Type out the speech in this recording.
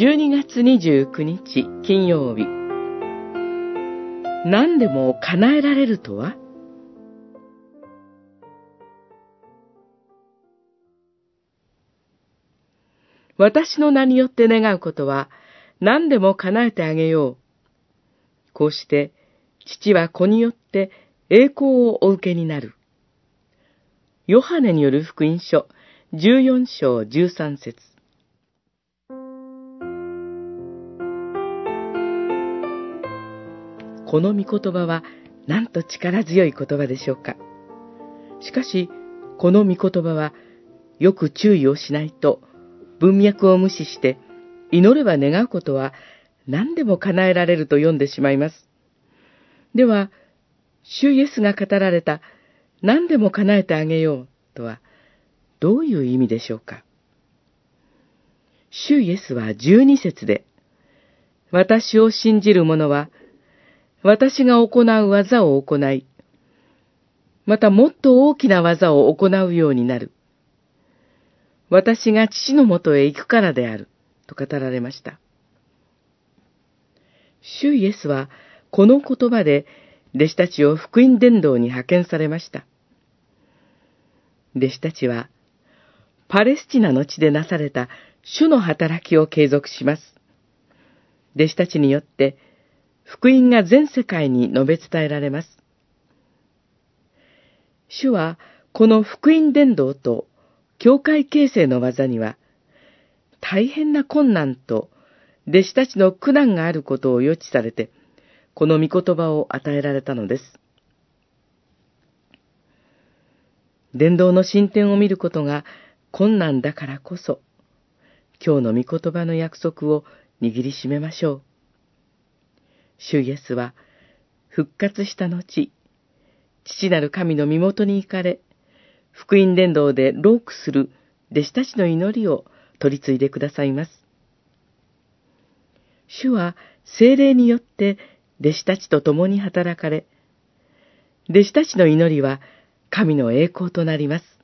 12月29日金曜日何でも叶えられるとは？私の名によって願うことは何でも叶えてあげよう。こうして父は子によって栄光をお受けになる。ヨハネによる福音書14章13節この御言葉はなんと力強い言葉でしょうか？しかし、この御言葉はよく注意をしないと文脈を無視して祈れば願うことは何でも叶えられると読んでしまいます。では、主イエスが語られた何でも叶えてあげようとはどういう意味でしょうか？主イエスは十二節で、私を信じる者は私が行う技を行い、またもっと大きな技を行うようになる。私が父のもとへ行くからである、と語られました。主イエスは、この言葉で、弟子たちを福音伝道に派遣されました。弟子たちは、パレスチナの地でなされた主の働きを継続します。弟子たちによって、福音が全世界に述べ伝えられます。主は、この福音伝道と教会形成の技には、大変な困難と弟子たちの苦難があることを予知されて、この御言葉を与えられたのです。伝道の進展を見ることが困難だからこそ、今日の御言葉の約束を握りしめましょう。主イエスは復活した後、父なる神の身元に行かれ、福音伝道でロークする弟子たちの祈りを取り継いでくださいます。主は精霊によって弟子たちと共に働かれ、弟子たちの祈りは神の栄光となります。